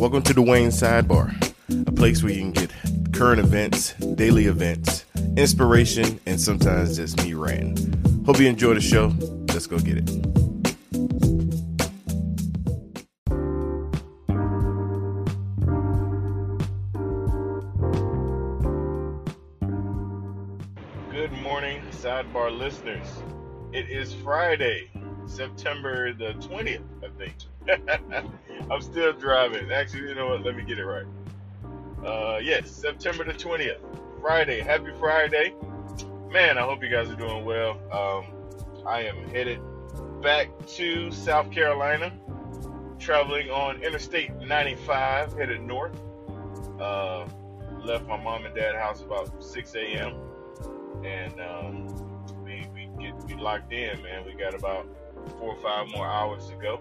Welcome to the Wayne Sidebar, a place where you can get current events, daily events, inspiration, and sometimes just me ranting. Hope you enjoy the show. Let's go get it. Good morning, Sidebar listeners. It is Friday, September the 20th, I think. I'm still driving. Actually, you know what? Let me get it right. Uh, yes, September the 20th, Friday. Happy Friday. Man, I hope you guys are doing well. Um, I am headed back to South Carolina, traveling on Interstate 95, headed north. Uh, left my mom and dad house about 6 a.m. and um, we we get we locked in, man. We got about four or five more hours to go,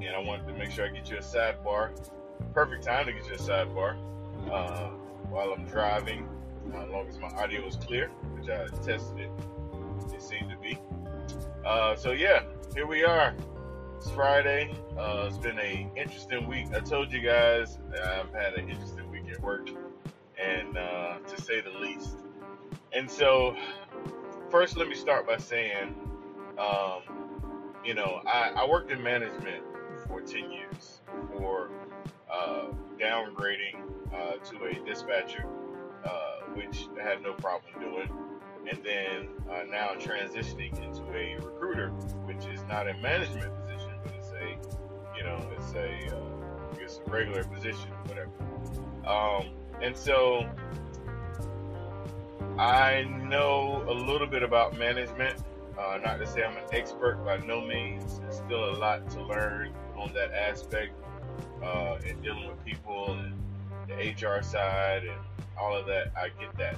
and I wanted to make sure I get you a sidebar. Perfect time to get you a sidebar uh, while I'm driving, uh, as long as my audio is clear, which I tested it. It seemed to be. Uh, so yeah, here we are. It's Friday. Uh, it's been a interesting week. I told you guys I've had an interesting week at work, and uh, to say the least. And so, first, let me start by saying, um, you know, I, I worked in management for 10 years for uh, downgrading uh, to a dispatcher, uh, which I had no problem doing. And then uh, now transitioning into a recruiter, which is not a management position, but it's a, you know, it's a, uh, it's a regular position, whatever. Um, and so I know a little bit about management. Uh, not to say I'm an expert by no means. There's still a lot to learn on that aspect uh, in dealing with people and the HR side and all of that. I get that.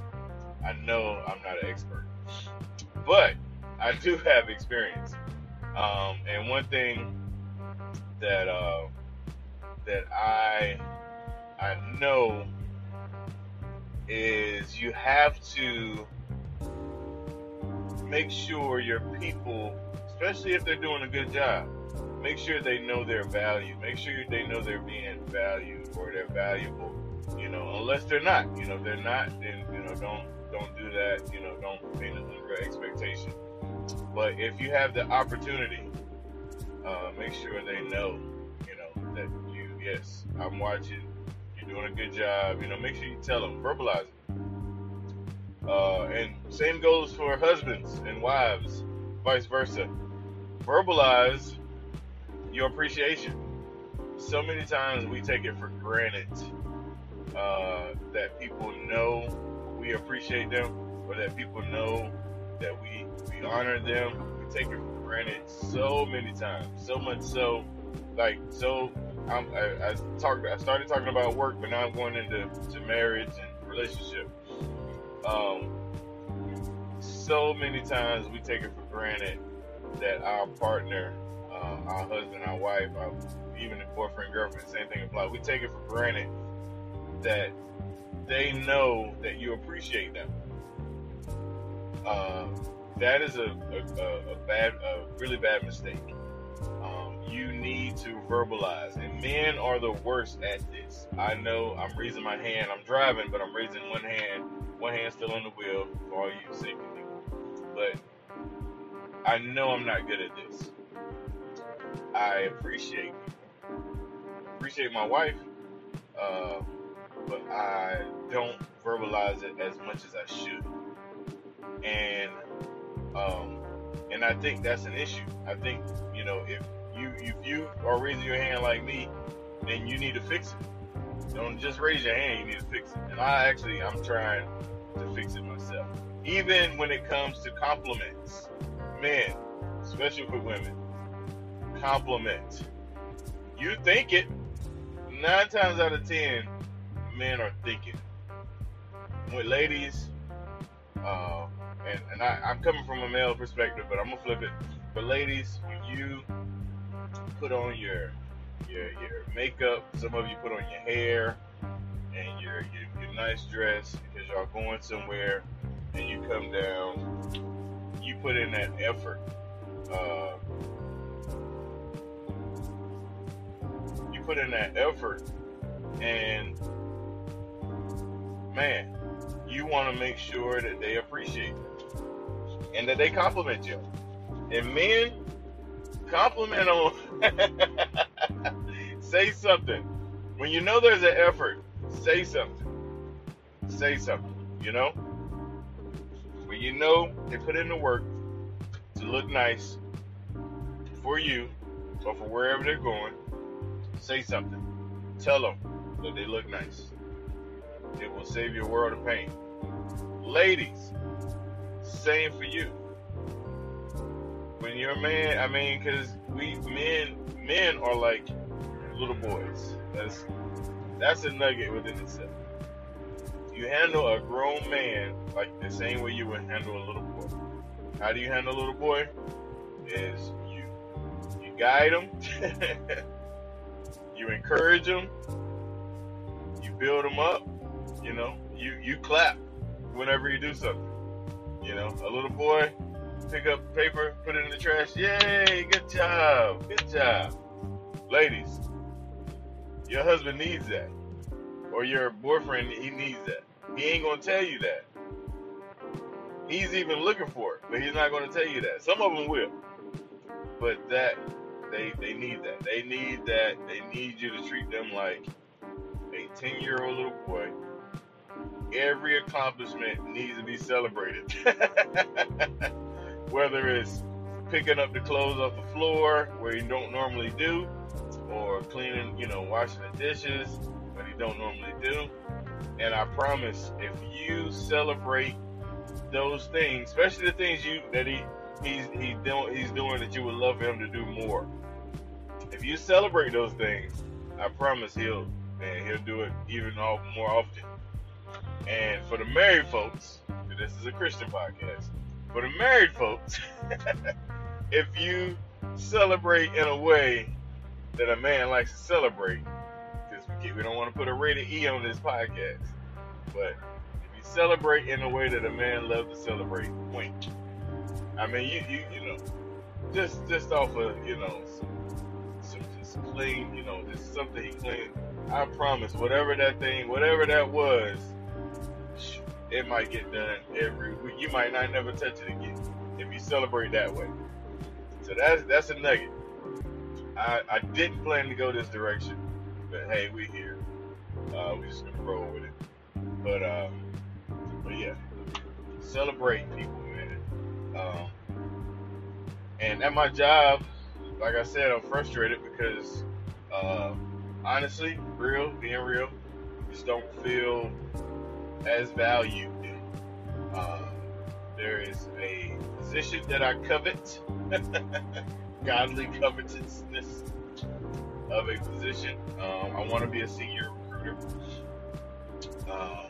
I know I'm not an expert, but I do have experience. Um, and one thing that uh, that I I know is you have to make sure your people, especially if they're doing a good job, make sure they know their value. Make sure they know they're being valued or they're valuable. You know, unless they're not. You know, they're not, then you know, don't don't do that. You know, don't paint an unreal expectation. But if you have the opportunity, uh, make sure they know. You know that you, yes, I'm watching. You're doing a good job. You know, make sure you tell them, verbalize it. Uh, and same goes for husbands and wives, vice versa. Verbalize your appreciation. So many times we take it for granted uh, that people know we appreciate them, or that people know that we we honor them. We take it for granted so many times, so much so, like so. I'm, I, I talked. I started talking about work, but now I'm going into to marriage and relationship. Um, so many times we take it for granted that our partner, uh, our husband, our wife, our, even the boyfriend, girlfriend, same thing applies. We take it for granted that they know that you appreciate them. Uh, that is a, a, a, bad, a really bad mistake. Um, you need to verbalize, and men are the worst at this. I know I'm raising my hand. I'm driving, but I'm raising one hand. One hand still on the wheel for all you safety people. But I know I'm not good at this. I appreciate appreciate my wife, uh, but I don't verbalize it as much as I should. And um, and I think that's an issue. I think you know if you if you are raising your hand like me, then you need to fix it. Don't just raise your hand. You need to fix it. And I actually I'm trying to fix it myself. Even when it comes to compliments, men, especially for women, compliment. You think it. Nine times out of ten, men are thinking. With ladies, uh, and, and I, I'm coming from a male perspective, but I'm gonna flip it. But ladies, when you put on your your your makeup, some of you put on your hair and your your, your nice dress because y'all going somewhere, and you come down, you put in that effort. Uh, you put in that effort, and man, you want to make sure that they appreciate it and that they compliment you. And men, compliment them. say something. When you know there's an effort, say something. Say something. You know? When you know they put in the work to look nice for you or for wherever they're going, say something. Tell them that they look nice. It will save you a world of pain. Ladies, same for you. When you're a man, I mean, because we men, men are like little boys. That's that's a nugget within itself. You handle a grown man like the same way you would handle a little boy. How do you handle a little boy? Is you you guide him, you encourage him, you build him up. You know, you you clap whenever you do something. You know, a little boy pick up paper, put it in the trash. Yay! Good job, good job, ladies. Your husband needs that, or your boyfriend he needs that. He ain't gonna tell you that. He's even looking for it, but he's not gonna tell you that. Some of them will, but that they they need that. They need that. They need you to treat them like a ten year old little boy every accomplishment needs to be celebrated. Whether it's picking up the clothes off the floor where you don't normally do, or cleaning, you know, washing the dishes when he don't normally do. And I promise, if you celebrate those things, especially the things you that he he's he doing he's doing that you would love him to do more. If you celebrate those things, I promise he'll man he'll do it even all, more often. And for the married folks, this is a Christian podcast. For the married folks, if you celebrate in a way that a man likes to celebrate, because we, don't want to put a rated E on this podcast, but if you celebrate in a way that a man loves to celebrate, wink. I mean, you you you know, just just off of you know some some just clean, you know, just something he clean. I promise, whatever that thing, whatever that was, it might get done every week. You might not never touch it again if you celebrate that way. So that's that's a nugget. I, I didn't plan to go this direction, but hey, we here. Uh, we just gonna roll with it. But um, but yeah, celebrate people, man. Um, and at my job, like I said, I'm frustrated because uh, honestly, real, being real, just don't feel as valued. Uh, there is a position that I covet, godly covetousness of a position. Um, I want to be a senior recruiter. Um,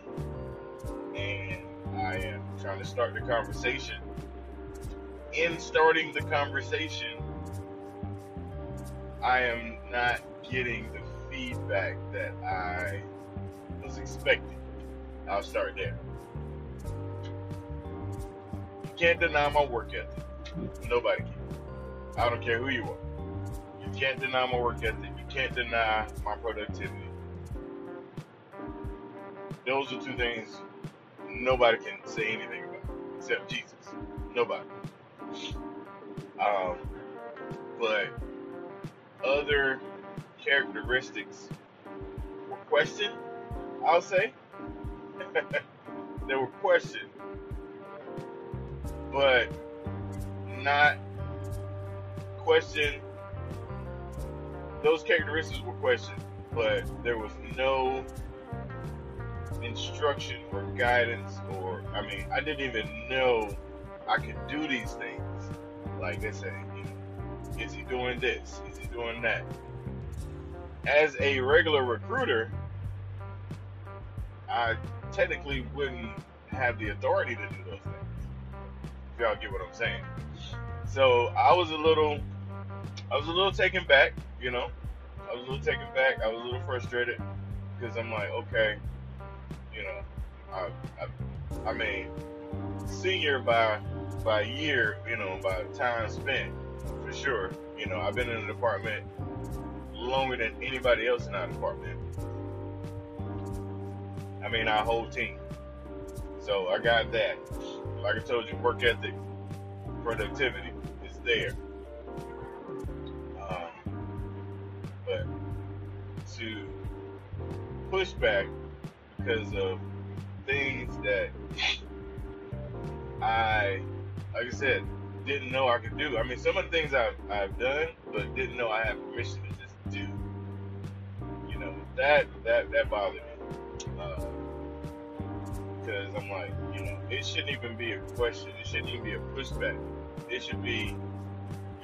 and I am trying to start the conversation. In starting the conversation, I am not getting the feedback that I was expecting. I'll start there. Can't deny my work ethic. Nobody can. I don't care who you are. You can't deny my work ethic. You can't deny my productivity. Those are two things nobody can say anything about except Jesus. Nobody. Um, but other characteristics were questioned, I'll say. they were questioned, but not questioned. Those characteristics were questioned, but there was no instruction or guidance, or I mean, I didn't even know I could do these things. Like they say, is he doing this? Is he doing that? As a regular recruiter, I technically wouldn't have the authority to do those things. If y'all get what I'm saying. So I was a little, I was a little taken back. You know, I was a little taken back. I was a little frustrated because I'm like, okay, you know, I, I, I mean, senior by by year, you know, by time spent, for sure. You know, I've been in the department longer than anybody else in our department. I mean, our whole team. So I got that. Like I told you, work ethic, productivity is there. Push back because of things that I, like I said, didn't know I could do. I mean, some of the things I've, I've done, but didn't know I had permission to just do. You know, that that that bothered me. Uh, because I'm like, you know, it shouldn't even be a question. It shouldn't even be a pushback. It should be,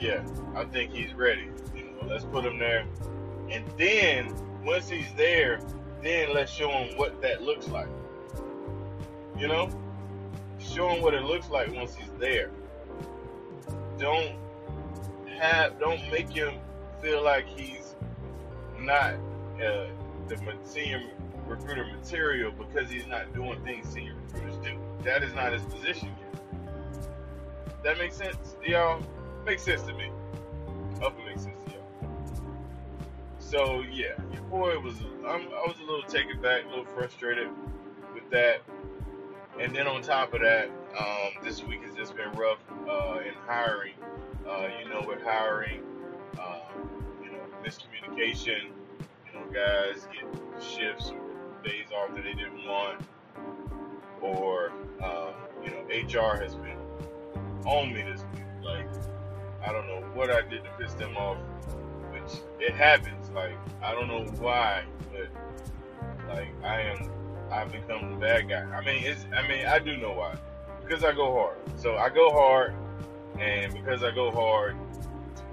yeah, I think he's ready. You know, let's put him there. And then once he's there, then let's show him what that looks like. You know, show him what it looks like once he's there. Don't have, don't make him feel like he's not uh, the senior recruiter material because he's not doing things senior recruiters do. That is not his position yet. That makes sense, y'all? Makes sense to me. Hope it makes sense. So yeah, your boy was. I'm, I was a little taken back, a little frustrated with that. And then on top of that, um, this week has just been rough uh, in hiring. Uh, you know, with hiring, um, you know, miscommunication. You know, guys get shifts or days off that they didn't want, or uh, you know, HR has been on me this week. Like, I don't know what I did to piss them off, which it happens. Like, I don't know why, but like, I am, I've become the bad guy. I mean, it's, I mean, I do know why, because I go hard. So I go hard, and because I go hard,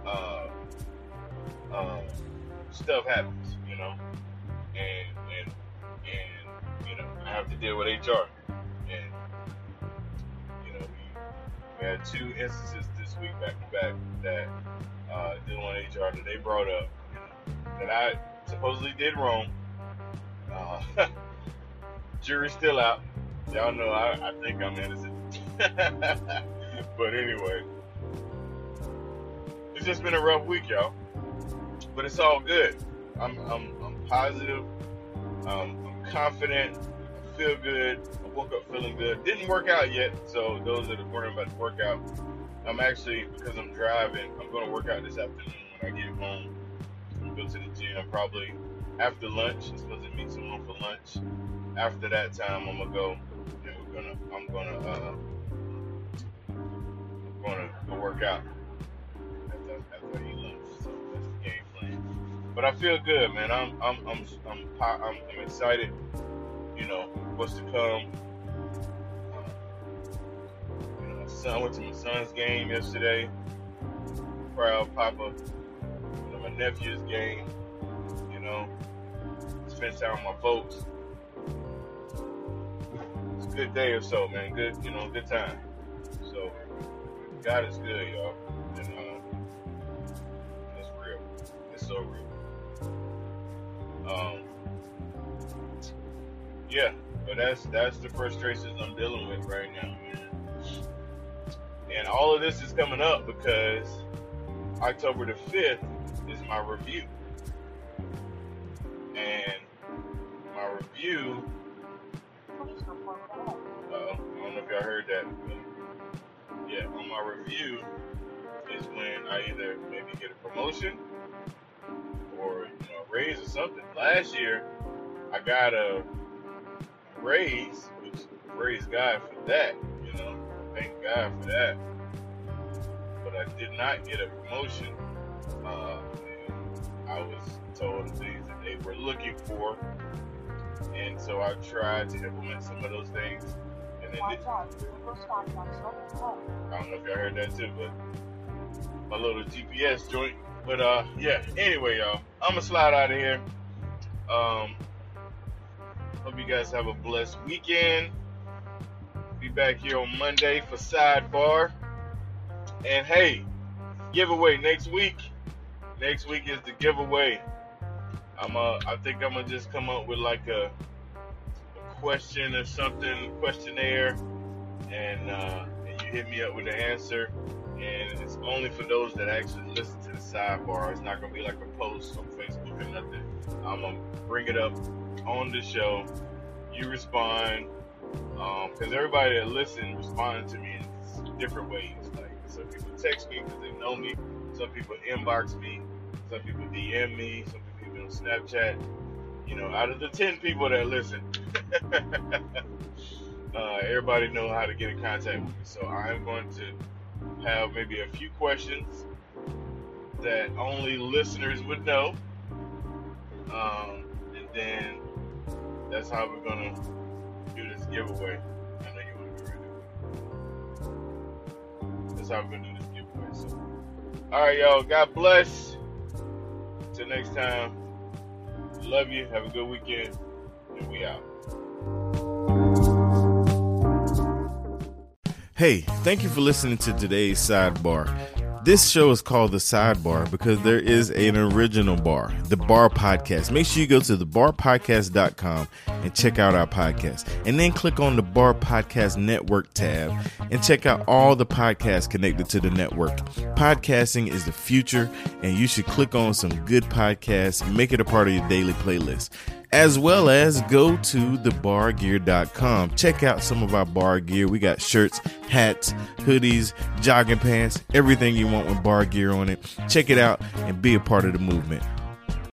uh, uh, stuff happens, you know, and and you know I have to deal with HR, and you know we, we had two instances this week back to back that uh, dealing with HR that they brought up that I supposedly did wrong. Uh, jury's still out. Y'all know I, I think I'm innocent. but anyway, it's just been a rough week, y'all. But it's all good. I'm I'm, I'm positive. Um, confident, feel good. I woke up feeling good. Didn't work out yet, so those that are wondering about the workout, I'm actually because I'm driving. I'm going to work out this afternoon when I get home. Go to the gym probably after lunch. I'm supposed to meet someone for lunch. After that time, I'm gonna go. And we're gonna. I'm gonna. Uh, I'm gonna go work out after, after I eat lunch. So that's the game plan. But I feel good, man. I'm I'm I'm I'm I'm, I'm excited. You know what's to come. Uh, son I went to my son's game yesterday. Proud Papa. Nephew's game. You know, spend time with my folks. It's a good day or so, man. Good, you know, good time. So God is good, y'all. And uh, it's real. It's so real. Um, yeah, but that's that's the frustrations I'm dealing with right now, man. And all of this is coming up because October the 5th is my review. And my review, uh, I don't know if y'all heard that, yeah, on my review is when I either maybe get a promotion or you know, raise or something. Last year, I got a raise, which praise God for that. You know, thank God for that. But I did not get a promotion. Uh, I was told the things that they were looking for, and so I tried to implement some of those things. And then it, I don't know if y'all heard that too, but my little GPS joint but uh, yeah. Anyway, y'all, I'm gonna slide out of here. Um, hope you guys have a blessed weekend. Be back here on Monday for sidebar. And hey, giveaway next week. Next week is the giveaway. I'm uh, I think I'm gonna just come up with like a, a question or something, questionnaire, and uh, and you hit me up with the answer and it's only for those that actually listen to the sidebar. It's not gonna be like a post on Facebook or nothing. I'm gonna bring it up on the show. You respond, because um, everybody that listens responded to me in different ways. Like some people text me because they know me. Some people inbox me. Some people DM me. Some people on Snapchat. You know, out of the ten people that listen, uh, everybody know how to get in contact with me. So I'm going to have maybe a few questions that only listeners would know, um, and then that's how we're gonna do this giveaway. I know you want to. That's how we're gonna do this giveaway. So, all right, y'all. God bless. Till next time. Love you. Have a good weekend. And we out. Hey, thank you for listening to today's sidebar. This show is called The Sidebar because there is an original bar, The Bar Podcast. Make sure you go to thebarpodcast.com and check out our podcast. And then click on the Bar Podcast Network tab and check out all the podcasts connected to the network. Podcasting is the future, and you should click on some good podcasts, make it a part of your daily playlist as well as go to thebargear.com. Check out some of our bar gear. We got shirts, hats, hoodies, jogging pants, everything you want with bar gear on it. Check it out and be a part of the movement.